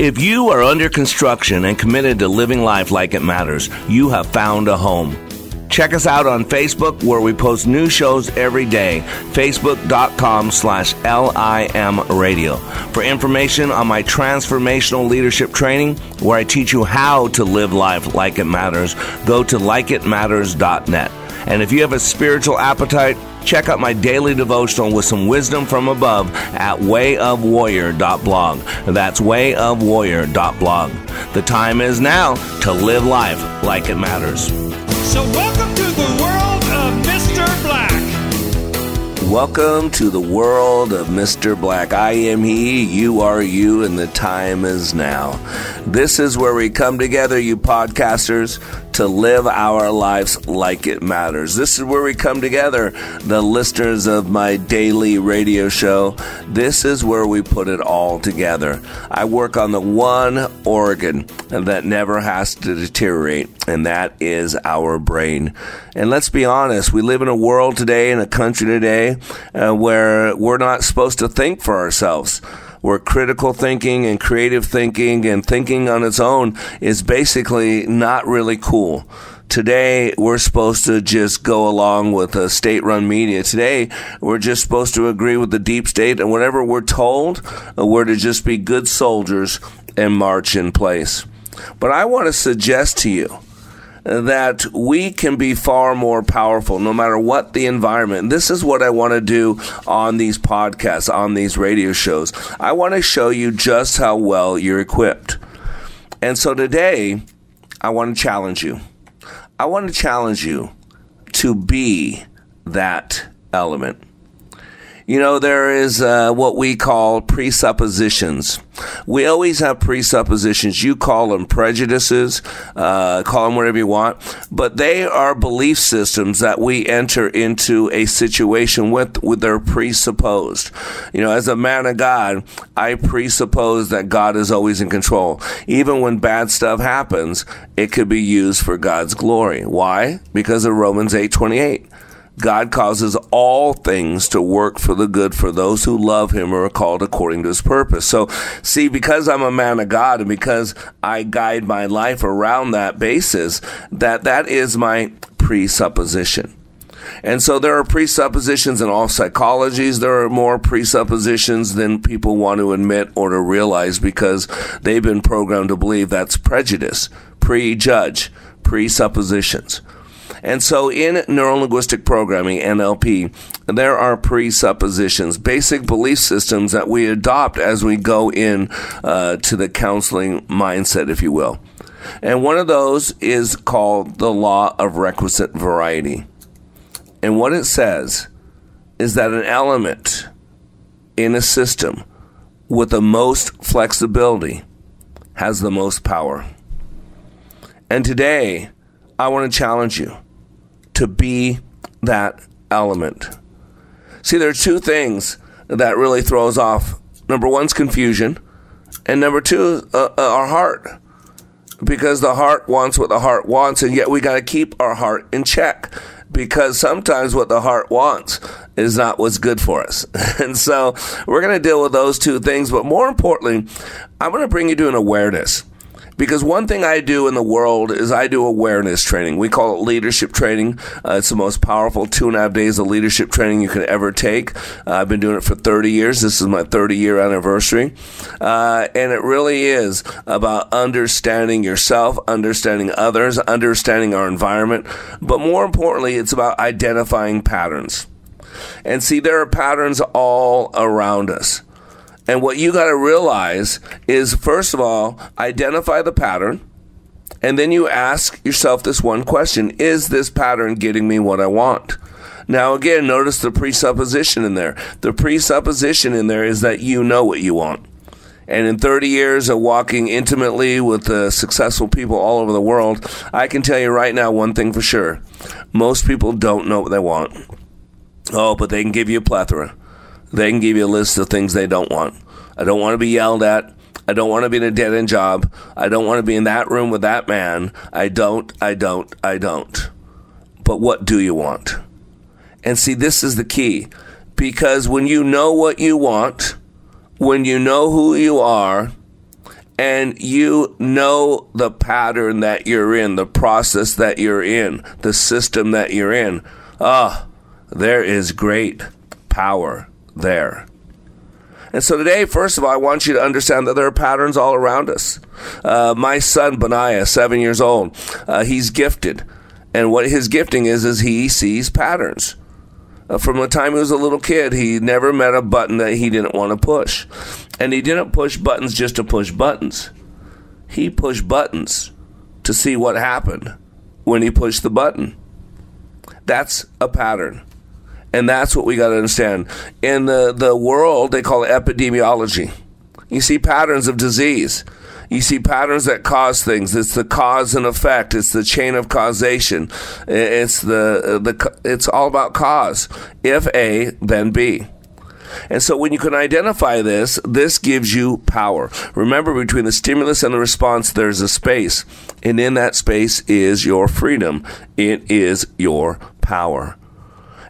If you are under construction and committed to living life like it matters, you have found a home. Check us out on Facebook where we post new shows every day. Facebook.com slash LIM radio. For information on my transformational leadership training, where I teach you how to live life like it matters, go to likeitmatters.net. And if you have a spiritual appetite, check out my daily devotional with some wisdom from above at wayofwarrior.blog. That's wayofwarrior.blog. The time is now to live life like it matters. So, welcome to the world of Mr. Black. Welcome to the world of Mr. Black. I am he, you are you, and the time is now. This is where we come together, you podcasters, to live our lives like it matters. This is where we come together, the listeners of my daily radio show. This is where we put it all together. I work on the one organ that never has to deteriorate, and that is our brain. And let's be honest, we live in a world today, in a country today, uh, where we're not supposed to think for ourselves where critical thinking and creative thinking and thinking on its own is basically not really cool. Today, we're supposed to just go along with the state run media. Today, we're just supposed to agree with the deep state, and whatever we're told, uh, we're to just be good soldiers and march in place. But I want to suggest to you that we can be far more powerful no matter what the environment. This is what I want to do on these podcasts, on these radio shows. I want to show you just how well you're equipped. And so today, I want to challenge you. I want to challenge you to be that element. You know, there is uh, what we call presuppositions. We always have presuppositions. You call them prejudices, uh, call them whatever you want, but they are belief systems that we enter into a situation with, with their presupposed. You know, as a man of God, I presuppose that God is always in control. Even when bad stuff happens, it could be used for God's glory. Why? Because of Romans 8 28. God causes all things to work for the good for those who love him or are called according to his purpose. So, see, because I'm a man of God and because I guide my life around that basis, that that is my presupposition. And so there are presuppositions in all psychologies. There are more presuppositions than people want to admit or to realize because they've been programmed to believe that's prejudice, prejudge, presuppositions. And so in neurolinguistic programming, NLP, there are presuppositions, basic belief systems that we adopt as we go in uh, to the counseling mindset, if you will. And one of those is called the law of requisite variety. And what it says is that an element in a system with the most flexibility has the most power. And today, I want to challenge you to be that element. See, there are two things that really throws off. Number one's confusion, and number two, uh, uh, our heart. Because the heart wants what the heart wants, and yet we got to keep our heart in check. Because sometimes what the heart wants is not what's good for us. And so we're going to deal with those two things. But more importantly, I'm going to bring you to an awareness. Because one thing I do in the world is I do awareness training. We call it leadership training. Uh, it's the most powerful two and a half days of leadership training you can ever take. Uh, I've been doing it for 30 years. This is my 30 year anniversary. Uh, and it really is about understanding yourself, understanding others, understanding our environment. But more importantly, it's about identifying patterns. And see, there are patterns all around us. And what you got to realize is, first of all, identify the pattern. And then you ask yourself this one question Is this pattern getting me what I want? Now, again, notice the presupposition in there. The presupposition in there is that you know what you want. And in 30 years of walking intimately with uh, successful people all over the world, I can tell you right now one thing for sure. Most people don't know what they want. Oh, but they can give you a plethora. They can give you a list of things they don't want. I don't want to be yelled at. I don't want to be in a dead end job. I don't want to be in that room with that man. I don't, I don't, I don't. But what do you want? And see, this is the key. Because when you know what you want, when you know who you are, and you know the pattern that you're in, the process that you're in, the system that you're in, ah, there is great power there. And so today, first of all, I want you to understand that there are patterns all around us. Uh, my son, Benaiah, seven years old, uh, he's gifted. And what his gifting is, is he sees patterns. Uh, from the time he was a little kid, he never met a button that he didn't want to push. And he didn't push buttons just to push buttons. He pushed buttons to see what happened when he pushed the button. That's a pattern. And that's what we got to understand. In the, the world, they call it epidemiology. You see patterns of disease. You see patterns that cause things. It's the cause and effect. It's the chain of causation. It's the the. It's all about cause. If A, then B. And so when you can identify this, this gives you power. Remember, between the stimulus and the response, there's a space. And in that space is your freedom. It is your power.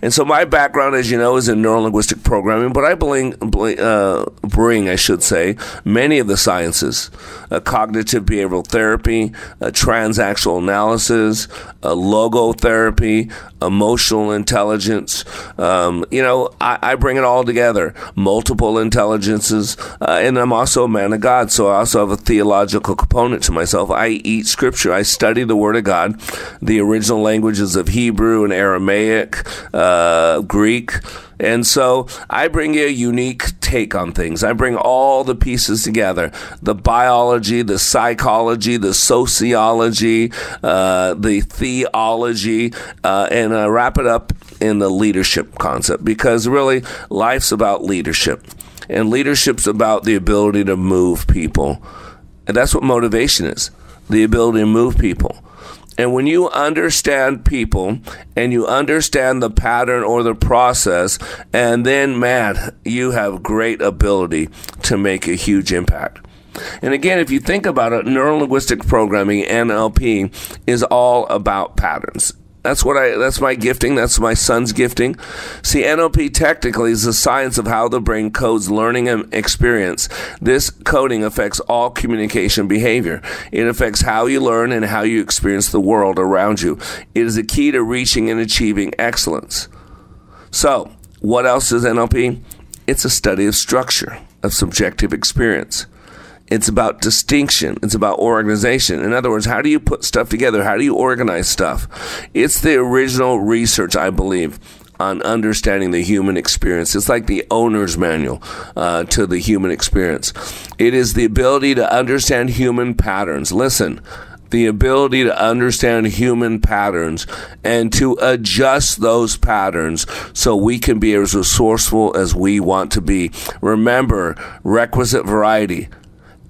And so my background, as you know, is in neurolinguistic programming, but I bring, uh, bring I should say, many of the sciences, uh, cognitive behavioral therapy, uh, transactional analysis, uh, logotherapy, emotional intelligence. Um, you know, I, I, bring it all together, multiple intelligences, uh, and I'm also a man of God, so I also have a theological component to myself. I eat scripture. I study the Word of God, the original languages of Hebrew and Aramaic. Uh, Greek. And so I bring you a unique take on things. I bring all the pieces together the biology, the psychology, the sociology, uh, the theology, uh, and uh, wrap it up in the leadership concept because really life's about leadership. And leadership's about the ability to move people. And that's what motivation is the ability to move people. And when you understand people and you understand the pattern or the process, and then, man, you have great ability to make a huge impact. And again, if you think about it, neurolinguistic programming, NLP, is all about patterns. That's what I. That's my gifting. That's my son's gifting. See, NLP technically is the science of how the brain codes learning and experience. This coding affects all communication behavior. It affects how you learn and how you experience the world around you. It is a key to reaching and achieving excellence. So, what else is NLP? It's a study of structure of subjective experience. It's about distinction. It's about organization. In other words, how do you put stuff together? How do you organize stuff? It's the original research, I believe, on understanding the human experience. It's like the owner's manual uh, to the human experience. It is the ability to understand human patterns. Listen, the ability to understand human patterns and to adjust those patterns so we can be as resourceful as we want to be. Remember, requisite variety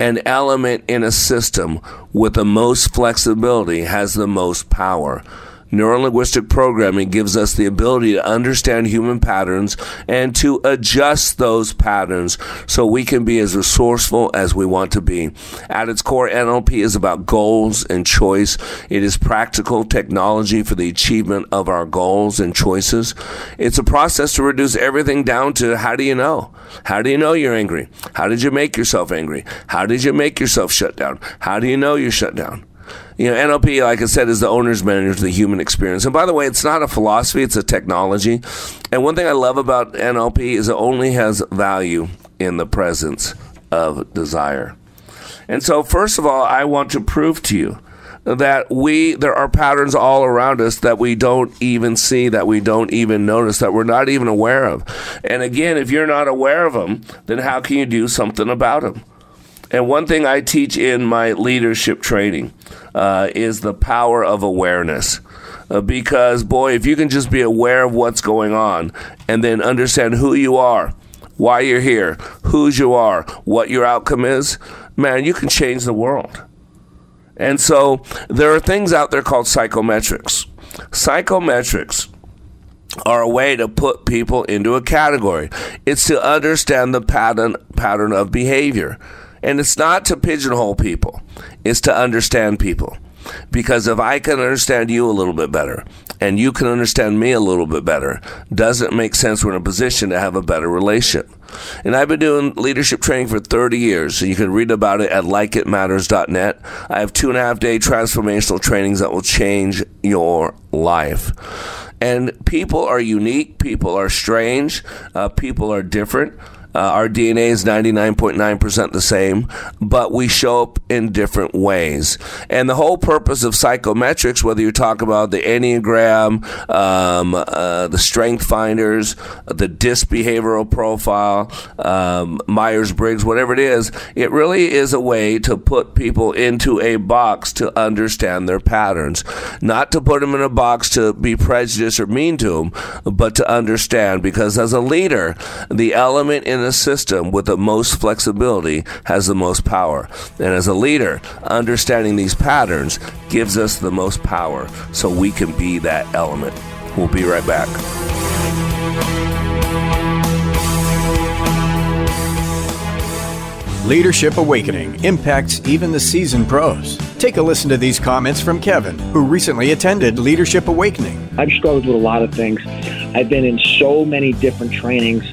an element in a system with the most flexibility has the most power. Neurolinguistic programming gives us the ability to understand human patterns and to adjust those patterns so we can be as resourceful as we want to be. At its core, NLP is about goals and choice. It is practical technology for the achievement of our goals and choices. It's a process to reduce everything down to how do you know? How do you know you're angry? How did you make yourself angry? How did you make yourself shut down? How do you know you're shut down? You know, NLP, like I said, is the owner's manual to the human experience. And by the way, it's not a philosophy, it's a technology. And one thing I love about NLP is it only has value in the presence of desire. And so, first of all, I want to prove to you that we there are patterns all around us that we don't even see that we don't even notice that we're not even aware of and again if you're not aware of them then how can you do something about them and one thing I teach in my leadership training uh, is the power of awareness. Uh, because, boy, if you can just be aware of what's going on and then understand who you are, why you're here, whose you are, what your outcome is, man, you can change the world. And so there are things out there called psychometrics. Psychometrics are a way to put people into a category. It's to understand the pattern pattern of behavior. And it's not to pigeonhole people, it's to understand people. Because if I can understand you a little bit better and you can understand me a little bit better, doesn't make sense we're in a position to have a better relationship. And I've been doing leadership training for 30 years. So you can read about it at likeitmatters.net. I have two and a half day transformational trainings that will change your life. And people are unique, people are strange, uh, people are different. Uh, our DNA is 99.9% the same, but we show up in different ways. And the whole purpose of psychometrics, whether you talk about the Enneagram, um, uh, the Strength Finders, the DISC behavioral profile, um, Myers Briggs, whatever it is, it really is a way to put people into a box to understand their patterns. Not to put them in a box to be prejudiced or mean to them, but to understand. Because as a leader, the element in a system with the most flexibility has the most power. And as a leader, understanding these patterns gives us the most power so we can be that element. We'll be right back. Leadership Awakening impacts even the seasoned pros. Take a listen to these comments from Kevin, who recently attended Leadership Awakening. I've struggled with a lot of things. I've been in so many different trainings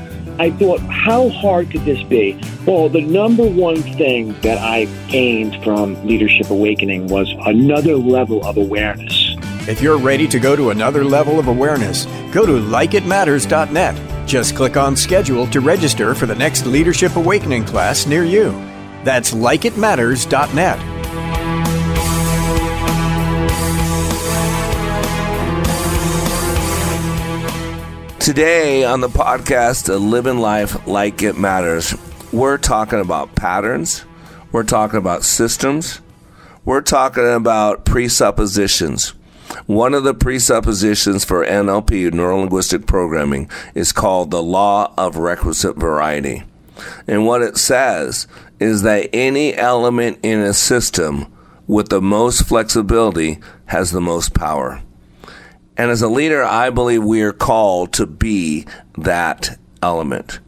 I thought, how hard could this be? Well, the number one thing that I gained from Leadership Awakening was another level of awareness. If you're ready to go to another level of awareness, go to likeitmatters.net. Just click on schedule to register for the next Leadership Awakening class near you. That's likeitmatters.net. Today on the podcast, Living Life Like It Matters, we're talking about patterns, we're talking about systems, we're talking about presuppositions. One of the presuppositions for NLP, neuro linguistic programming, is called the law of requisite variety. And what it says is that any element in a system with the most flexibility has the most power. And as a leader, I believe we are called to be that element.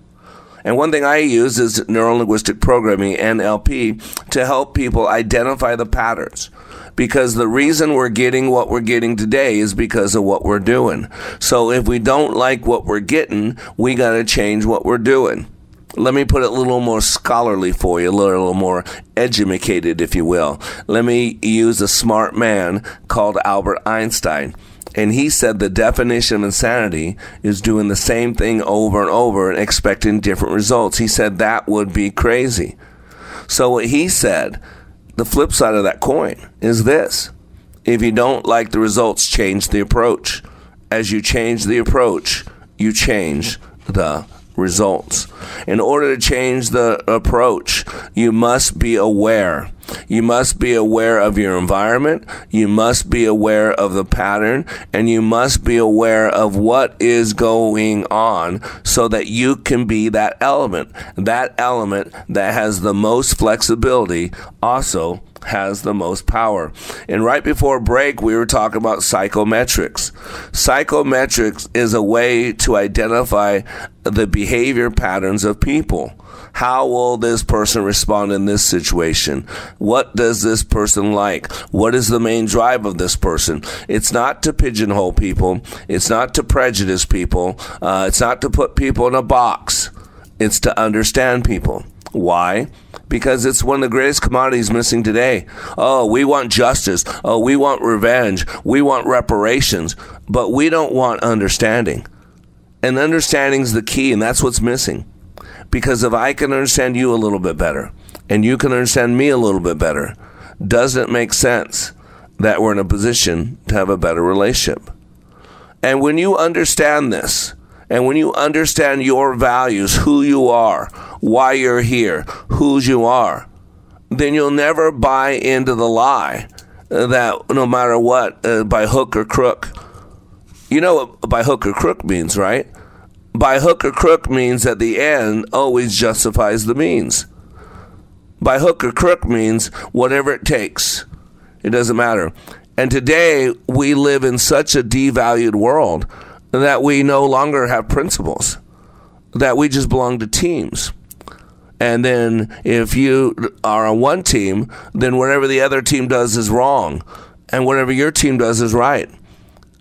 And one thing I use is neuro linguistic programming, NLP, to help people identify the patterns. Because the reason we're getting what we're getting today is because of what we're doing. So if we don't like what we're getting, we got to change what we're doing. Let me put it a little more scholarly for you, a little more educated, if you will. Let me use a smart man called Albert Einstein. And he said the definition of insanity is doing the same thing over and over and expecting different results. He said that would be crazy. So what he said, the flip side of that coin is this. If you don't like the results, change the approach. As you change the approach, you change the results. In order to change the approach, you must be aware. You must be aware of your environment. You must be aware of the pattern and you must be aware of what is going on so that you can be that element. That element that has the most flexibility also has the most power. And right before break, we were talking about psychometrics. Psychometrics is a way to identify the behavior patterns of people. How will this person respond in this situation? What does this person like? What is the main drive of this person? It's not to pigeonhole people. It's not to prejudice people. Uh, it's not to put people in a box. It's to understand people. Why? Because it's one of the greatest commodities missing today. Oh, we want justice. Oh, we want revenge. We want reparations. But we don't want understanding. And understanding is the key, and that's what's missing. Because if I can understand you a little bit better, and you can understand me a little bit better, doesn't it make sense that we're in a position to have a better relationship? And when you understand this, and when you understand your values, who you are, why you're here, whose you are, then you'll never buy into the lie that no matter what, uh, by hook or crook, you know what by hook or crook means, right? By hook or crook means that the end always justifies the means. by hook or crook means whatever it takes. It doesn't matter. And today we live in such a devalued world that we no longer have principles, that we just belong to teams. And then if you are on one team, then whatever the other team does is wrong, and whatever your team does is right.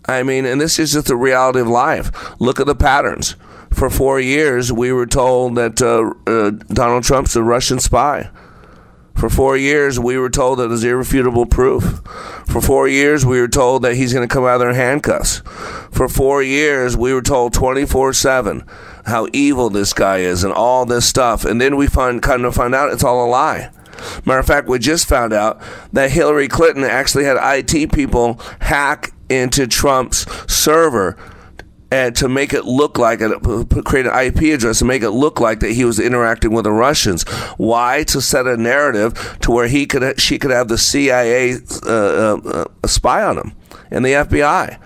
I mean, and this is just the reality of life. Look at the patterns. For four years, we were told that uh, uh, Donald Trump's a Russian spy. For four years, we were told that was irrefutable proof. For four years, we were told that he's going to come out of there in handcuffs. For four years, we were told 24 7 how evil this guy is and all this stuff. And then we find, kind of find out it's all a lie. Matter of fact, we just found out that Hillary Clinton actually had IT people hack into Trump's server and to make it look like create an IP address and make it look like that he was interacting with the Russians. Why? To set a narrative to where he could, she could have the CIA uh, uh, uh, spy on him and the FBI.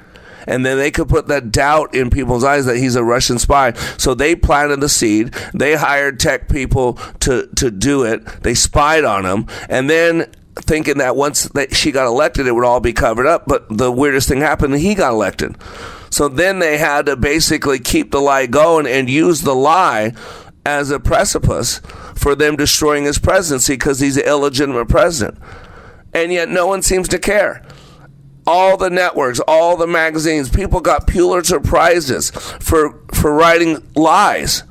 And then they could put that doubt in people's eyes that he's a Russian spy. So they planted the seed. They hired tech people to, to do it. They spied on him. And then thinking that once that she got elected, it would all be covered up. But the weirdest thing happened, he got elected. So then they had to basically keep the lie going and use the lie as a precipice for them destroying his presidency because he's an illegitimate president. And yet no one seems to care. All the networks, all the magazines, people got Pulitzer prizes for for writing lies.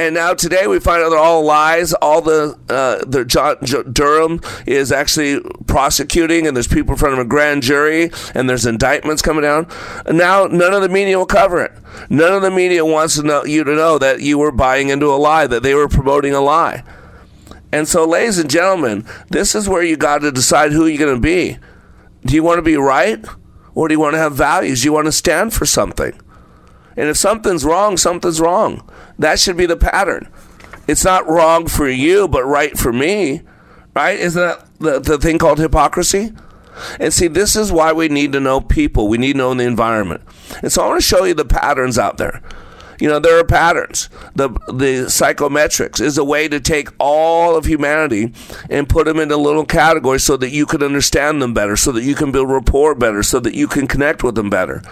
And now today we find out they're all lies. All the uh, the John Durham is actually prosecuting, and there's people in front of a grand jury, and there's indictments coming down. And now none of the media will cover it. None of the media wants to know, you to know that you were buying into a lie, that they were promoting a lie. And so, ladies and gentlemen, this is where you got to decide who you're going to be. Do you want to be right, or do you want to have values? Do you want to stand for something? And if something's wrong, something's wrong. That should be the pattern. It's not wrong for you, but right for me. Right? Isn't that the, the thing called hypocrisy? And see, this is why we need to know people. We need to know the environment. And so I want to show you the patterns out there. You know, there are patterns. The the psychometrics is a way to take all of humanity and put them into little categories so that you can understand them better, so that you can build rapport better, so that you can connect with them better.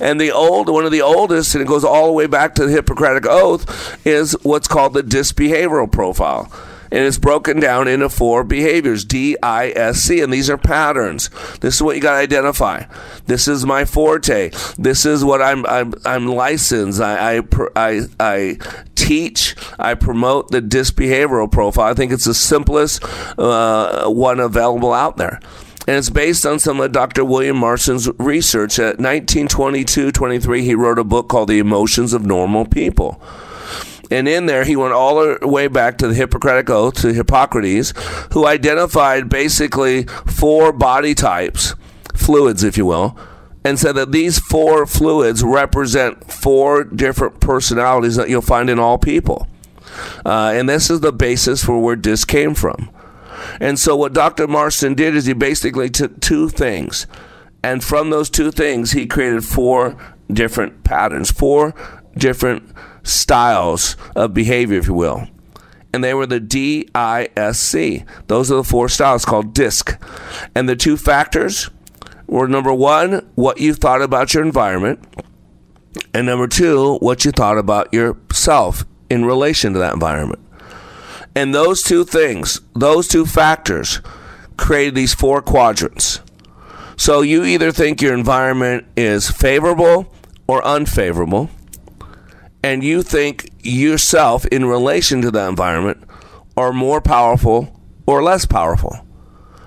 And the old one of the oldest, and it goes all the way back to the Hippocratic Oath, is what's called the DISC behavioral profile and it's broken down into four behaviors D I S C, and these are patterns. This is what you got to identify. This is my forte. This is what I'm I'm, I'm licensed. I, I I I teach. I promote the DISC behavioral profile. I think it's the simplest uh, one available out there and it's based on some of Dr. William Marston's research. At 1922 23, he wrote a book called The Emotions of Normal People. And in there, he went all the way back to the Hippocratic Oath, to Hippocrates, who identified basically four body types, fluids, if you will, and said that these four fluids represent four different personalities that you'll find in all people. Uh, and this is the basis for where DISC came from. And so, what Dr. Marston did is he basically took two things. And from those two things, he created four different patterns, four different styles of behavior, if you will. And they were the D I S C. Those are the four styles called DISC. And the two factors were number one, what you thought about your environment, and number two, what you thought about yourself in relation to that environment. And those two things, those two factors, created these four quadrants. So you either think your environment is favorable or unfavorable and you think yourself in relation to the environment are more powerful or less powerful.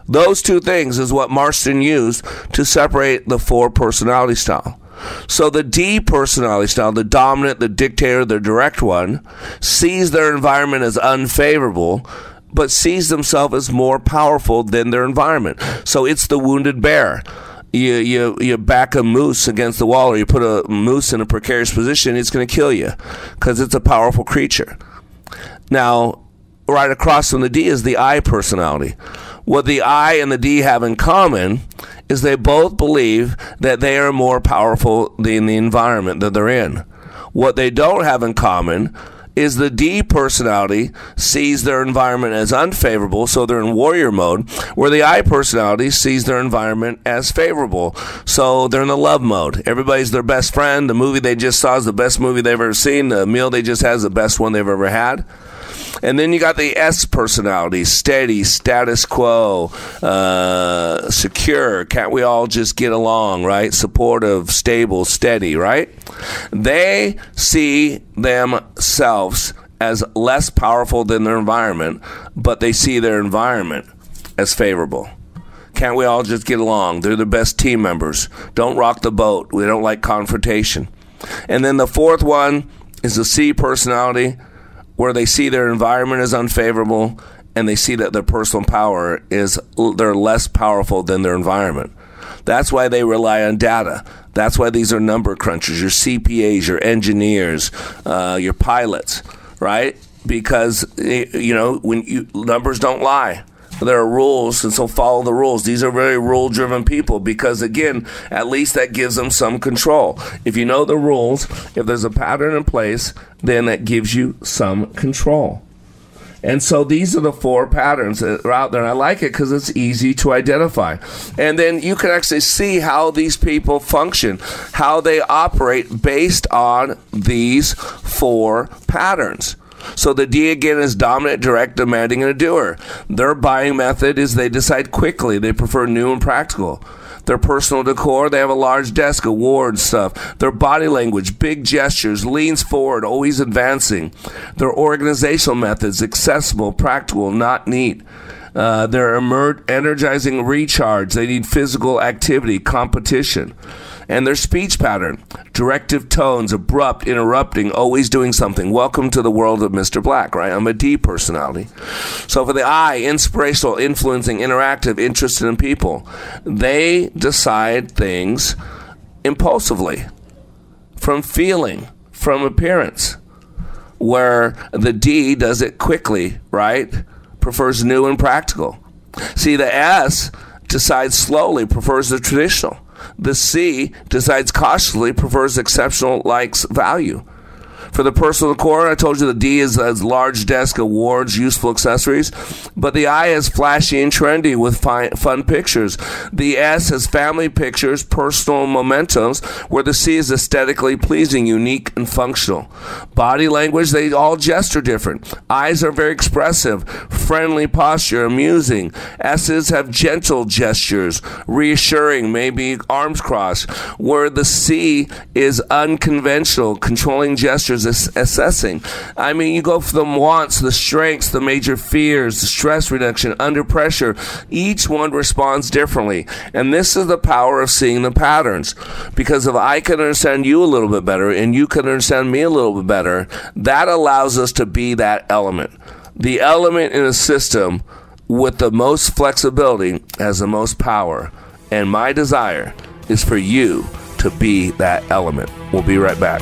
Those two things is what Marston used to separate the four personality style. So the D personality style, the dominant, the dictator, the direct one, sees their environment as unfavorable, but sees themselves as more powerful than their environment. So it's the wounded bear you you you back a moose against the wall or you put a moose in a precarious position, it's going to kill you because it's a powerful creature. Now, right across from the D is the I personality. What the I and the D have in common is they both believe that they are more powerful than the environment that they're in. What they don't have in common is the D personality sees their environment as unfavorable, so they're in warrior mode, where the I personality sees their environment as favorable, so they're in the love mode. Everybody's their best friend. The movie they just saw is the best movie they've ever seen. The meal they just had is the best one they've ever had. And then you got the S personality steady, status quo, uh, secure. Can't we all just get along, right? Supportive, stable, steady, right? They see themselves as less powerful than their environment, but they see their environment as favorable. Can't we all just get along? They're the best team members. Don't rock the boat. We don't like confrontation. And then the fourth one is the C personality where they see their environment is unfavorable and they see that their personal power is they're less powerful than their environment. That's why they rely on data. That's why these are number crunchers, your CPAs, your engineers, uh, your pilots, right? Because you know when you, numbers don't lie there are rules, and so follow the rules. These are very rule driven people because, again, at least that gives them some control. If you know the rules, if there's a pattern in place, then that gives you some control. And so these are the four patterns that are out there. And I like it because it's easy to identify. And then you can actually see how these people function, how they operate based on these four patterns. So the D again is dominant, direct, demanding, and a doer. Their buying method is they decide quickly. They prefer new and practical. Their personal decor, they have a large desk, awards stuff. Their body language, big gestures, leans forward, always advancing. Their organizational methods, accessible, practical, not neat. Uh, their emer- energizing recharge. They need physical activity, competition and their speech pattern directive tones, abrupt, interrupting, always doing something. Welcome to the world of Mr. Black, right? I'm a D personality. So for the I, inspirational, influencing, interactive, interested in people, they decide things impulsively from feeling, from appearance, where the D does it quickly, right? Prefers new and practical. See, the S decides slowly, prefers the traditional. The C decides cautiously, prefers exceptional, likes value. For the personal decor, I told you the D is as large desk, awards, useful accessories, but the I is flashy and trendy with fun pictures. The S has family pictures, personal mementos, where the C is aesthetically pleasing, unique, and functional. Body language, they all gesture different. Eyes are very expressive, friendly posture, amusing. S's have gentle gestures, reassuring, maybe arms crossed, where the C is unconventional, controlling gestures assessing. I mean, you go from the wants, the strengths, the major fears, the stress reduction, under pressure. Each one responds differently. And this is the power of seeing the patterns. Because if I can understand you a little bit better and you can understand me a little bit better, that allows us to be that element. The element in a system with the most flexibility has the most power. And my desire is for you to be that element. We'll be right back.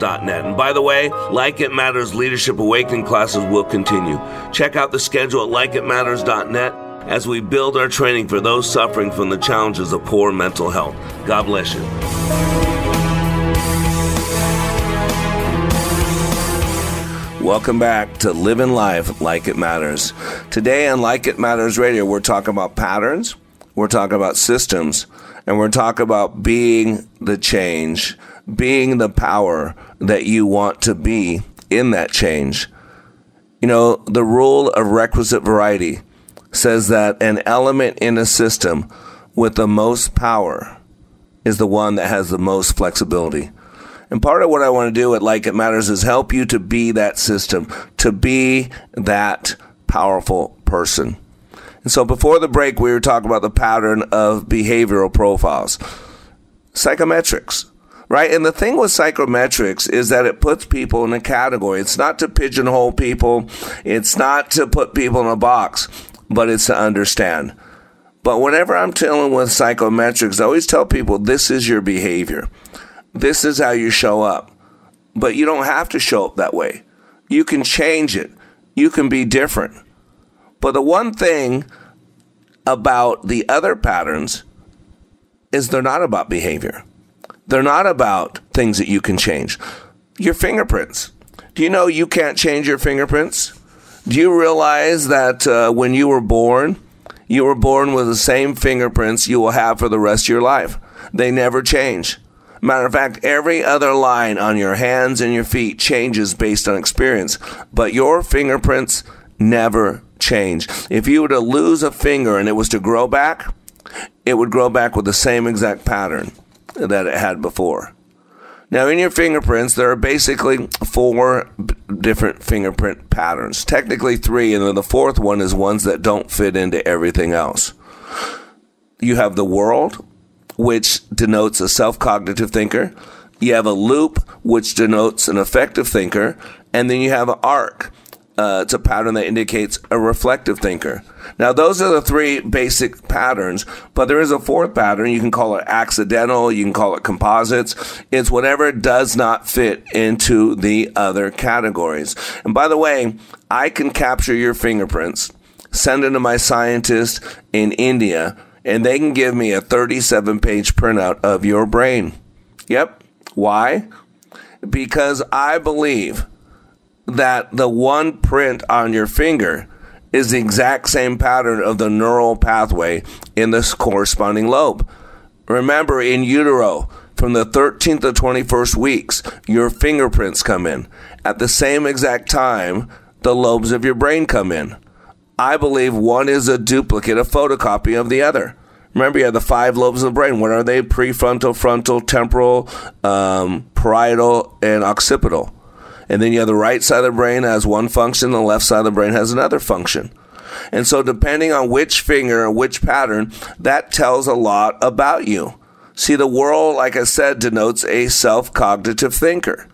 And by the way, Like It Matters Leadership Awakening classes will continue. Check out the schedule at likeitmatters.net as we build our training for those suffering from the challenges of poor mental health. God bless you. Welcome back to Living Life Like It Matters. Today on Like It Matters Radio, we're talking about patterns, we're talking about systems, and we're talking about being the change being the power that you want to be in that change. You know, the rule of requisite variety. says that an element in a system with the most power is the one that has the most flexibility. And part of what I want to do at Like It Matters is help you to be that system, to be that powerful person. And so before the break, we were talking about the pattern of behavioral profiles, psychometrics, right? And the thing with psychometrics is that it puts people in a category. It's not to pigeonhole people, it's not to put people in a box, but it's to understand. But whenever I'm dealing with psychometrics, I always tell people this is your behavior. This is how you show up. But you don't have to show up that way. You can change it. You can be different. But the one thing about the other patterns is they're not about behavior. They're not about things that you can change. Your fingerprints. Do you know you can't change your fingerprints? Do you realize that uh, when you were born, you were born with the same fingerprints you will have for the rest of your life? They never change. Matter of fact, every other line on your hands and your feet changes based on experience, but your fingerprints never change. If you were to lose a finger and it was to grow back, it would grow back with the same exact pattern that it had before. Now, in your fingerprints, there are basically four b- different fingerprint patterns. Technically, three, and then the fourth one is ones that don't fit into everything else. You have the whorl, which denotes a self cognitive thinker. You have a loop, which denotes an affective thinker. And then you have an arc, uh, it's a pattern that indicates a reflective thinker. Now, those are the three basic patterns, but there is a fourth pattern. You can call it accidental, you can call it composites. It's whatever does not fit into the other categories. And by the way, I can capture your fingerprints, send them to my scientist in India, and they can give me a 37 page printout of your brain. Yep. Why? Because I believe that the one print on your finger is the exact same pattern of the neural pathway in this corresponding lobe. Remember, in utero, from the 13th to 21st weeks, your fingerprints come in. At the same exact time, the lobes of your brain come in. I believe one is a duplicate, a photocopy of the other. Remember, you have the five lobes of the brain. What are they? Prefrontal, frontal, temporal, um, parietal, and occipital. And then you have the right side of the brain has one function, the left side of the brain has another function. And so, depending on which finger which pattern, that tells a lot about you. See, the whorl, like I said, denotes a self cognitive thinker.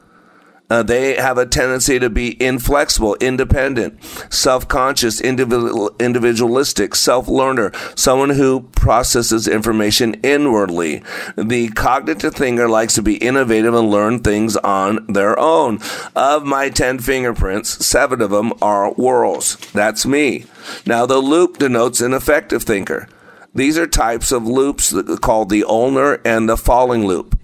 Uh, they have a tendency to be inflexible, independent, self-conscious, individual, individualistic, self-learner, someone who processes information inwardly. The cognitive thinker likes to be innovative and learn things on their own. Of my 10 fingerprints, seven of them are whorls. That's me. Now, the loop denotes an affective thinker. These are types of loops called the ulnar and the falling loop.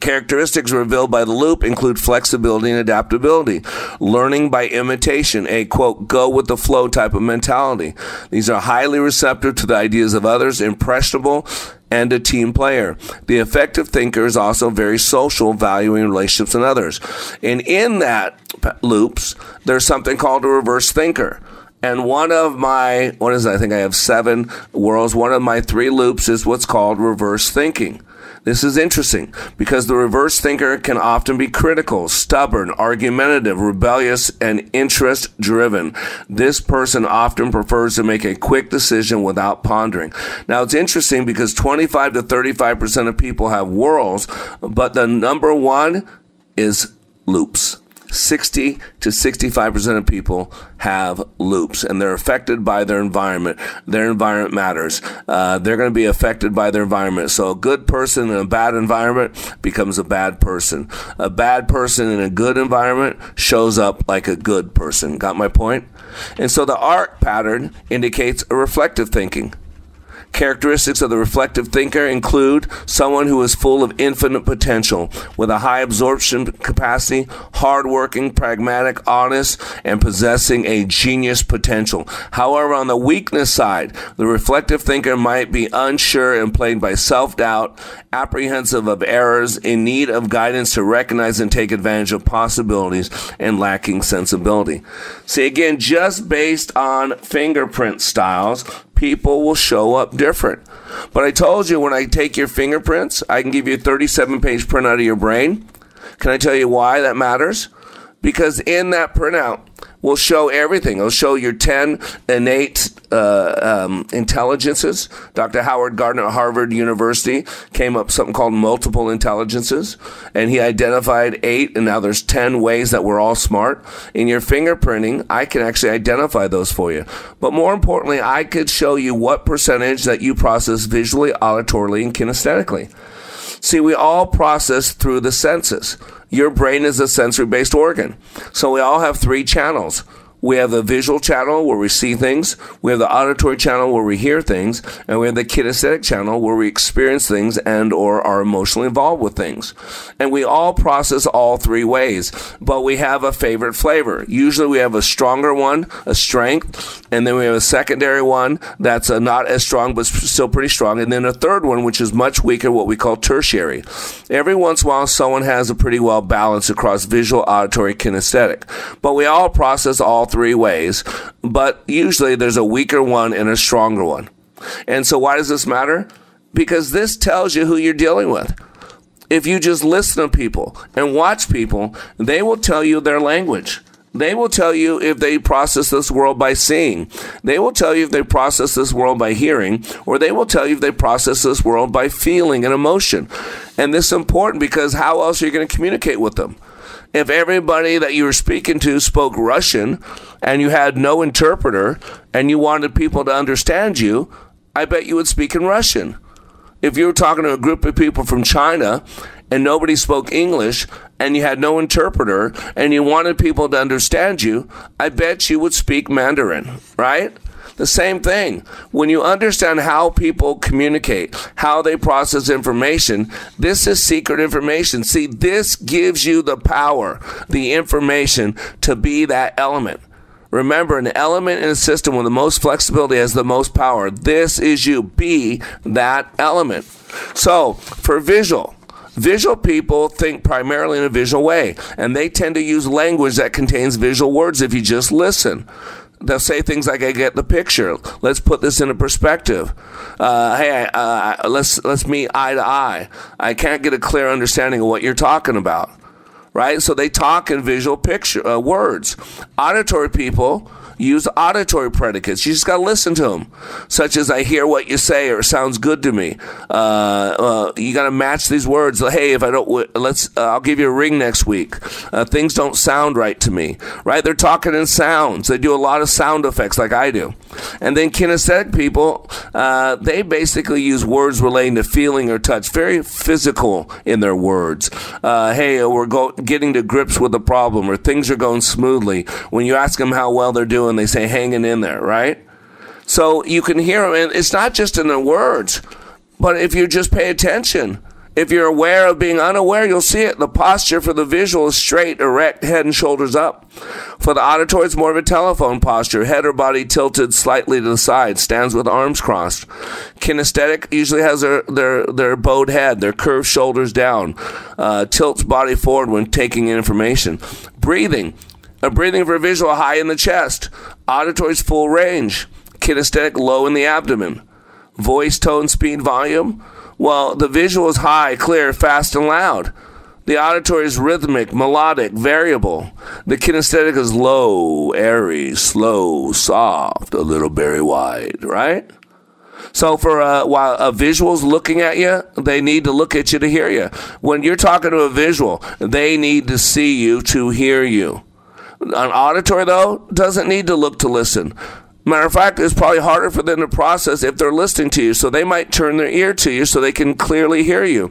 Characteristics revealed by the loop include flexibility and adaptability, learning by imitation, a quote, go with the flow type of mentality. These are highly receptive to the ideas of others, impressionable, and a team player. The affective thinker is also very social, valuing relationships and others. And in that loops, there's something called a reverse thinker. And one of my, what is it? I think I have seven whorls. One of my three loops is what's called reverse thinking. This is interesting because the reverse thinker can often be critical, stubborn, argumentative, rebellious, and interest driven. This person often prefers to make a quick decision without pondering. Now it's interesting because 25 to 35% of people have whorls, but the number one is loops. 60 to 65% of people have loops and they're affected by their environment. Their environment matters. Uh, they're going to be affected by their environment. So a good person in a bad environment becomes a bad person. A bad person in a good environment shows up like a good person. Got my point? And so the arc pattern indicates a reflective thinking. Characteristics of the reflective thinker include someone who is full of infinite potential, with a high absorption capacity, hardworking, pragmatic, honest, and possessing a genius potential. However, on the weakness side, the reflective thinker might be unsure and plagued by self doubt, apprehensive of errors, in need of guidance to recognize and take advantage of possibilities, and lacking sensibility. See, again, just based on fingerprint styles, people will show up different. But I told you when I take your fingerprints, I can give you a 37 page printout of your brain. Can I tell you why that matters? Because in that printout, will show everything. It'll show your 10 innate uh, um, intelligences. Dr. Howard Gardner at Harvard University came up something called multiple intelligences, and he identified eight, and now there's 10 ways that we're all smart. In your fingerprinting, I can actually identify those for you. But more importantly, I could show you what percentage that you process visually, auditorily, and kinesthetically. See, we all process through the senses. Your brain is a sensory based organ. So we all have three channels. We have the visual channel where we see things. We have the auditory channel where we hear things, and we have the kinesthetic channel where we experience things and or are emotionally involved with things. And we all process all three ways, but we have a favorite flavor. Usually we have a stronger one, a strength, and then we have a secondary one that's not as strong but still pretty strong, and then a third one which is much weaker, what we call tertiary. Every once in a while, someone has a pretty well balance across visual, auditory, kinesthetic, but we all process all three ways, but usually there's a weaker one and a stronger one. And so, why does this matter? Because this tells you who you're dealing with. If you just listen to people and watch people, they will tell you their language. They will tell you if they process this world by seeing. They will tell you if they process this world by hearing, or they will tell you if they process this world by feeling and emotion. And this is important because how else are you going to communicate with them? If everybody that you were speaking to spoke Russian and you had no interpreter and you wanted people to understand you, I bet you would speak in Russian. If you were talking to a group of people from China and nobody spoke English and you had no interpreter and you wanted people to understand you, I bet you would speak Mandarin, right? The same thing. When you understand how people communicate, how they process information, this is secret information. See, this gives you the power, the information to be that element. Remember, an element in a system with the most flexibility has the most power. This is you. Be that element. So, for visual, Visual people think primarily in a visual way, and they tend to use language that contains visual words if you just listen they'll say things like, "I get the picture. Let's put this into perspective. Uh, hey, uh, let's let's meet eye to eye. I can't get a clear understanding of what you're talking about." Right? So they talk in visual picture uh, words. Auditory people use auditory predicates. You just got to listen to them, such as "I hear what you say" or "sounds good to me." Uh, uh, you got to match these words. Hey, if I don't, let's. Uh, I'll give you a ring next week. Uh, things don't sound right to me. Right? They're talking in sounds. They do a lot of sound effects, like I do. And then kinesthetic people, uh, they basically use words relating to feeling or touch, very physical in their words. Uh, hey, we're go- getting to grips with the problem, or things are going smoothly. When you ask them how well they're doing, they say hanging in there, right? So you can hear them, and it's not just in their words, but if you just pay attention, if you're aware of being unaware, you'll see it. The posture for the visual is straight, erect, head and shoulders up. For the auditory, it's more of a telephone posture, head or body tilted slightly to the side, stands with arms crossed. Kinesthetic usually has their, their, their bowed head, their curved shoulders down, uh, tilts body forward when taking in information. Breathing, a breathing for visual high in the chest, auditory's full range, kinesthetic low in the abdomen. Voice, tone, speed, volume, well, the visual is high, clear, fast, and loud. The auditory is rhythmic, melodic, variable. The kinesthetic is low, airy, slow, soft, a little very wide, right? So for uh, while a visual's looking at you, they need to look at you to hear you. When you're talking to a visual, they need to see you to hear you. An auditory though doesn't need to look to listen. Matter of fact, it's probably harder for them to process if they're listening to you. So they might turn their ear to you so they can clearly hear you.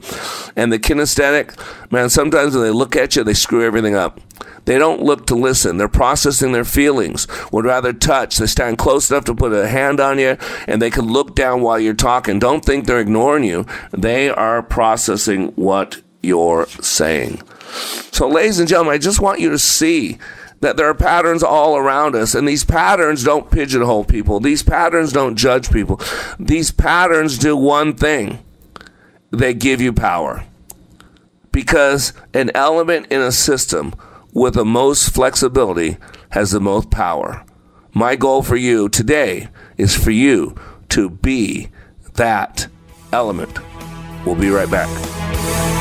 And the kinesthetic, man, sometimes when they look at you, they screw everything up. They don't look to listen. They're processing their feelings, would rather touch. They stand close enough to put a hand on you and they can look down while you're talking. Don't think they're ignoring you. They are processing what you're saying. So, ladies and gentlemen, I just want you to see that there are patterns all around us, and these patterns don't pigeonhole people. These patterns don't judge people. These patterns do one thing they give you power. Because an element in a system with the most flexibility has the most power. My goal for you today is for you to be that element. We'll be right back.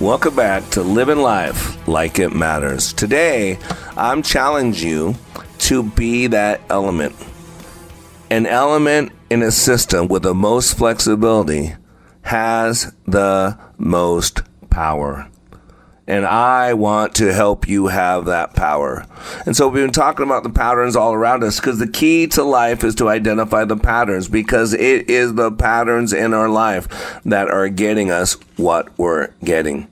Welcome back to Living Life Like It Matters. Today, I'm challenging you to be that element. An element in a system with the most flexibility has the most power. And I want to help you have that power. And so we've been talking about the patterns all around us because the key to life is to identify the patterns because it is the patterns in our life that are getting us what we're getting.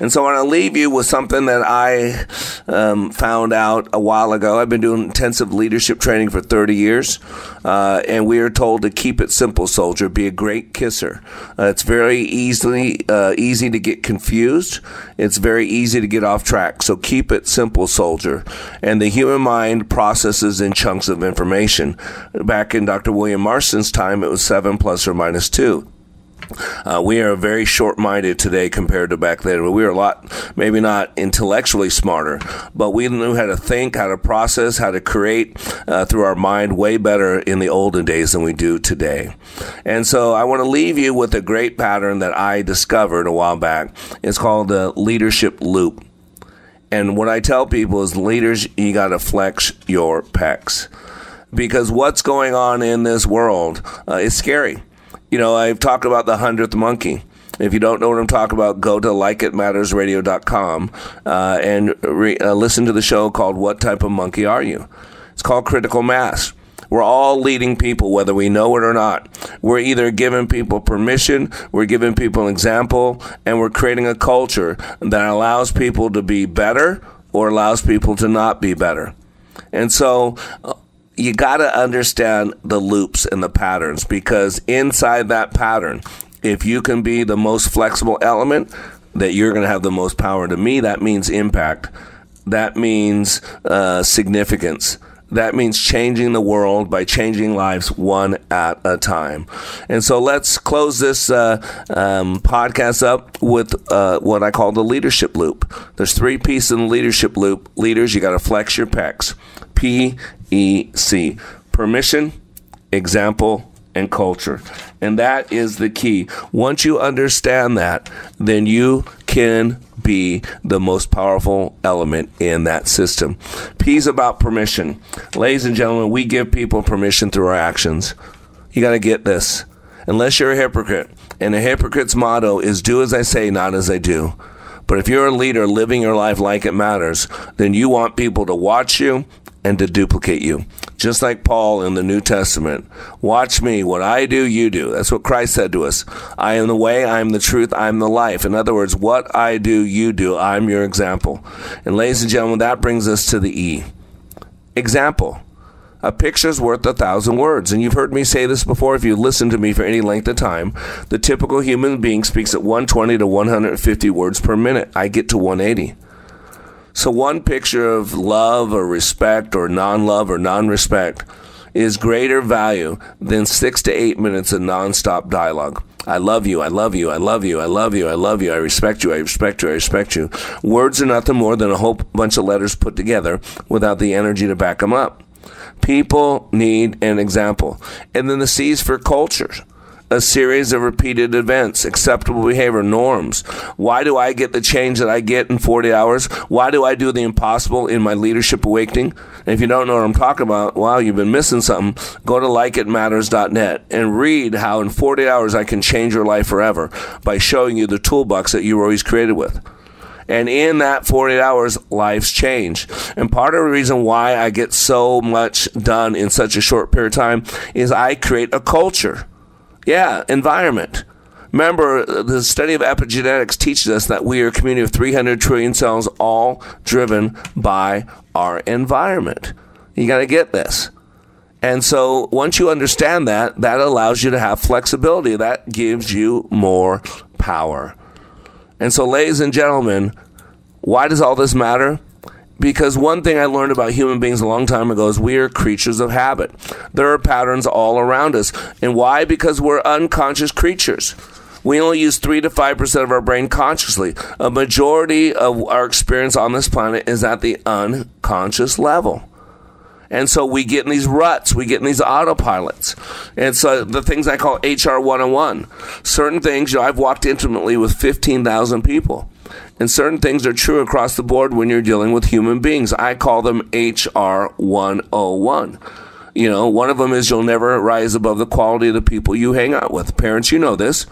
And so I want to leave you with something that I um, found out a while ago. I've been doing intensive leadership training for 30 years, uh, and we are told to keep it simple, soldier. Be a great kisser. Uh, it's very easily uh, easy to get confused. It's very easy to get off track. So keep it simple, soldier. And the human mind processes in chunks of information. Back in Dr. William Marston's time, it was seven plus or minus two. Uh, we are very short minded today compared to back then. We were a lot, maybe not intellectually smarter, but we knew how to think, how to process, how to create uh, through our mind way better in the olden days than we do today. And so I want to leave you with a great pattern that I discovered a while back. It's called the leadership loop. And what I tell people is leaders, you got to flex your pecs because what's going on in this world uh, is scary you know, I've talked about the hundredth monkey. If you don't know what I'm talking about, go to likeitmattersradio.com uh, and re- uh, listen to the show called What Type of Monkey Are You? It's called Critical Mass. We're all leading people, whether we know it or not. We're either giving people permission, we're giving people an example, and we're creating a culture that allows people to be better or allows people to not be better. And so, uh, you got to understand the loops and the patterns because inside that pattern, if you can be the most flexible element, that you're going to have the most power. To me, that means impact. That means uh, significance. That means changing the world by changing lives one at a time. And so let's close this uh, um, podcast up with uh, what I call the leadership loop. There's three pieces in the leadership loop. Leaders, you got to flex your pecs. P E C. Permission, example, and culture. And that is the key. Once you understand that, then you can be the most powerful element in that system. P is about permission. Ladies and gentlemen, we give people permission through our actions. You got to get this. Unless you're a hypocrite, and a hypocrite's motto is do as I say, not as I do. But if you're a leader living your life like it matters, then you want people to watch you and to duplicate you. Just like Paul in the New Testament. Watch me. What I do, you do. That's what Christ said to us. I am the way, I am the truth, I am the life. In other words, what I do, you do. I'm your example. And ladies and gentlemen, that brings us to the E. Example. A picture's worth a thousand words. And you've heard me say this before if you listen to me for any length of time. The typical human being speaks at 120 to 150 words per minute. I get to 180. So one picture of love or respect or non love or non respect is greater value than six to eight minutes of nonstop dialogue. I love you. I love you. I love you. I love you. I love you. I respect you. I respect you. I respect you. Words are nothing more than a whole bunch of letters put together without the energy to back them up. People need an example. And then the C's for culture a series of repeated events, acceptable behavior, norms. Why do I get the change that I get in 40 hours? Why do I do the impossible in my leadership awakening? And if you don't know what I'm talking about, wow, you've been missing something. Go to likeitmatters.net and read how in 40 hours I can change your life forever by showing you the toolbox that you were always created with. And in that 48 hours, lives change. And part of the reason why I get so much done in such a short period of time is I create a culture. Yeah, environment. Remember, the study of epigenetics teaches us that we are a community of 300 trillion cells, all driven by our environment. You got to get this. And so once you understand that, that allows you to have flexibility. That gives you more power. And so, ladies and gentlemen, why does all this matter? Because one thing I learned about human beings a long time ago is we are creatures of habit. There are patterns all around us. And why? Because we're unconscious creatures. We only use 3 to 5% of our brain consciously. A majority of our experience on this planet is at the unconscious level. And so we get in these ruts, we get in these autopilots. And so the things I call HR 101, certain things, you know, I've walked intimately with 15,000 people. And certain things are true across the board when you're dealing with human beings. I call them HR 101. You know, one of them is you'll never rise above the quality of the people you hang out with. Parents, you know this.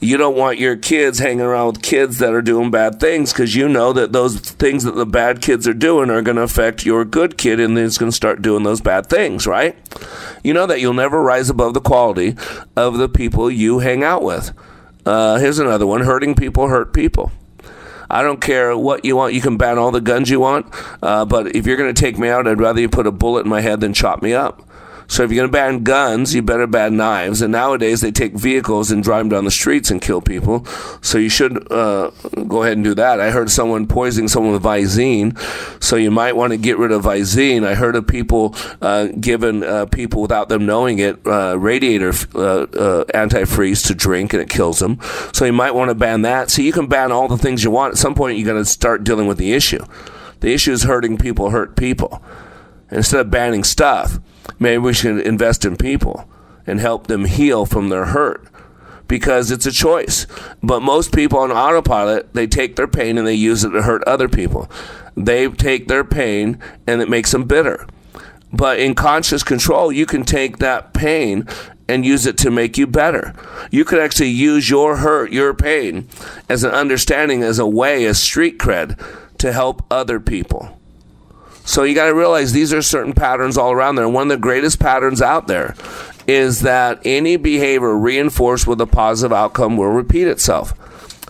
You don't want your kids hanging around with kids that are doing bad things because you know that those things that the bad kids are doing are going to affect your good kid and it's going to start doing those bad things, right? You know that you'll never rise above the quality of the people you hang out with. Uh, here's another one hurting people hurt people. I don't care what you want. You can ban all the guns you want, uh, but if you're going to take me out, I'd rather you put a bullet in my head than chop me up. So if you're going to ban guns, you better ban knives. And nowadays they take vehicles and drive them down the streets and kill people. So you should uh, go ahead and do that. I heard someone poisoning someone with Visine. So you might want to get rid of Visine. I heard of people uh, giving uh, people without them knowing it uh, radiator uh, uh, antifreeze to drink and it kills them. So you might want to ban that. So you can ban all the things you want. At some point, you're going to start dealing with the issue. The issue is hurting people hurt people. Instead of banning stuff, maybe we should invest in people and help them heal from their hurt because it's a choice. But most people on autopilot, they take their pain and they use it to hurt other people. They take their pain and it makes them bitter. But in conscious control, you can take that pain and use it to make you better. You could actually use your hurt, your pain, as an understanding, as a way, as street cred to help other people. So you got to realize these are certain patterns all around there. One of the greatest patterns out there is that any behavior reinforced with a positive outcome will repeat itself.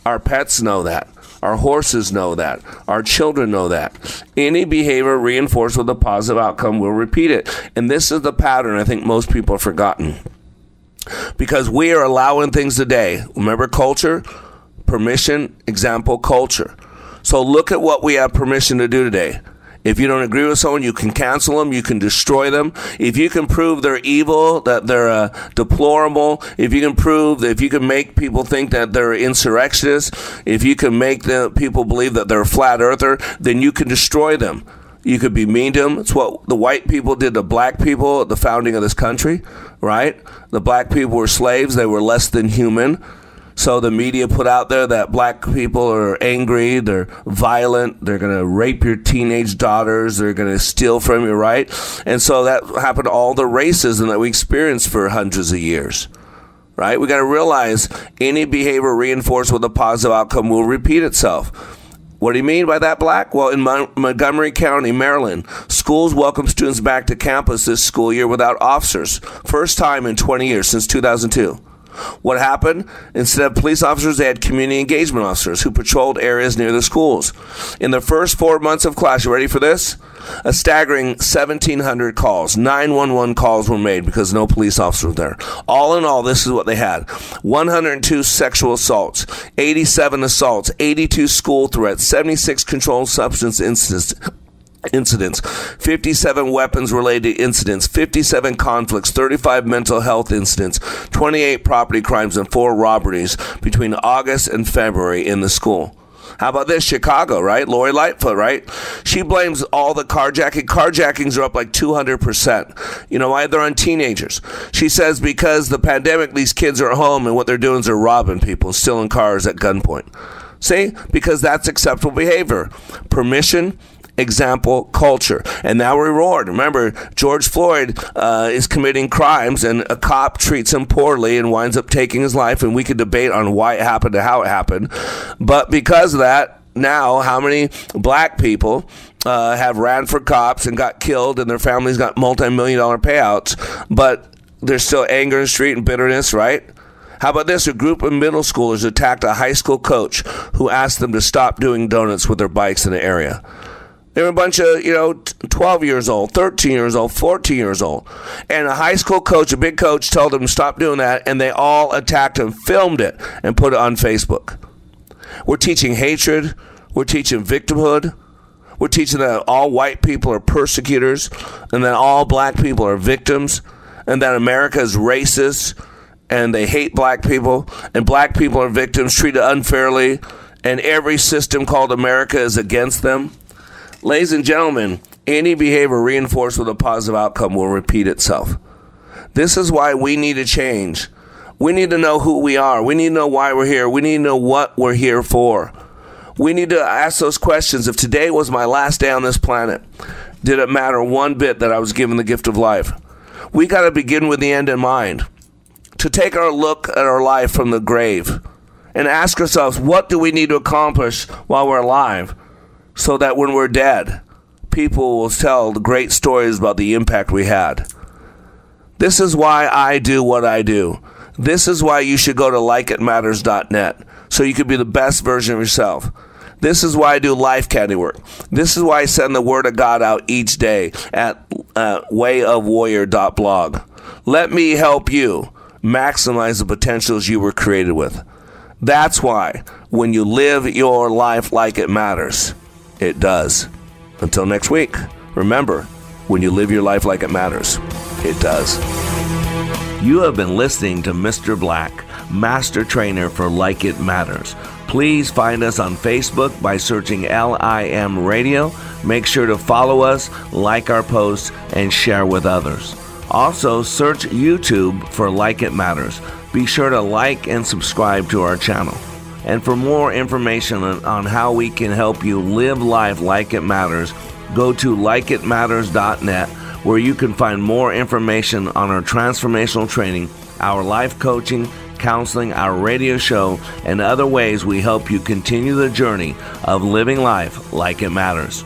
Our pets know that. Our horses know that. Our children know that. Any behavior reinforced with a positive outcome will repeat it. And this is the pattern I think most people have forgotten. Because we are allowing things today. Remember culture? Permission, example, culture. So look at what we have permission to do today. If you don't agree with someone, you can cancel them, you can destroy them. If you can prove they're evil, that they're uh, deplorable, if you can prove if you can make people think that they're insurrectionists, if you can make the people believe that they're a flat earther, then you can destroy them. You could be mean to them. It's what the white people did to black people at the founding of this country, right? The black people were slaves. They were less than human. So the media put out there that black people are angry, they're violent, they're going to rape your teenage daughters, they're going to steal from you, right? And so that happened to all the racism that we experienced for hundreds of years. Right? We got to realize any behavior reinforced with a positive outcome will repeat itself. What do you mean by that, Black? Well, in Mon- Montgomery County, Maryland, schools welcome students back to campus this school year without officers. First time in 20 years since 2002. What happened? Instead of police officers, they had community engagement officers who patrolled areas near the schools. In the first four months of class, you ready for this? A staggering 1,700 calls, 911 calls were made because no police officer was there. All in all, this is what they had 102 sexual assaults, 87 assaults, 82 school threats, 76 controlled substance incidents, incidents, 57 weapons related incidents, 57 conflicts, 35 mental health incidents, 28 property crimes, and four robberies between August and February in the school. How about this? Chicago, right? Lori Lightfoot, right? She blames all the carjacking. Carjackings are up like 200%. You know why? They're on teenagers. She says because the pandemic, these kids are at home and what they're doing is they're robbing people, stealing cars at gunpoint. See? Because that's acceptable behavior. Permission, example, culture. And now reward. Remember, George Floyd uh, is committing crimes, and a cop treats him poorly and winds up taking his life. And we could debate on why it happened and how it happened. But because of that, now how many black people uh, have ran for cops and got killed, and their families got multi million dollar payouts, but there's still anger in the street and bitterness, right? How about this? A group of middle schoolers attacked a high school coach who asked them to stop doing donuts with their bikes in the area. They were a bunch of, you know, 12 years old, 13 years old, 14 years old. And a high school coach, a big coach, told them to stop doing that, and they all attacked him, filmed it, and put it on Facebook. We're teaching hatred. We're teaching victimhood. We're teaching that all white people are persecutors, and that all black people are victims, and that America is racist, and they hate black people, and black people are victims treated unfairly, and every system called America is against them. Ladies and gentlemen, any behavior reinforced with a positive outcome will repeat itself. This is why we need to change. We need to know who we are. We need to know why we're here. We need to know what we're here for. We need to ask those questions. If today was my last day on this planet, did it matter one bit that I was given the gift of life? We got to begin with the end in mind to take our look at our life from the grave and ask ourselves, what do we need to accomplish while we're alive so that when we're dead, people will tell the great stories about the impact we had? This is why I do what I do. This is why you should go to likeitmatters.net so you can be the best version of yourself. This is why I do life work. This is why I send the word of God out each day at uh, wayofwarrior.blog. Let me help you maximize the potentials you were created with. That's why when you live your life like it matters, it does. Until next week, remember, when you live your life like it matters, it does. You have been listening to Mr. Black, Master Trainer for Like It Matters. Please find us on Facebook by searching LIM Radio. Make sure to follow us, like our posts, and share with others. Also, search YouTube for Like It Matters. Be sure to like and subscribe to our channel. And for more information on, how we can help you live life like it matters, go to likeitmatters.net where you can find more information on our transformational training, our life coaching, counseling, our radio show, and other ways we help you continue the journey of living life like it matters.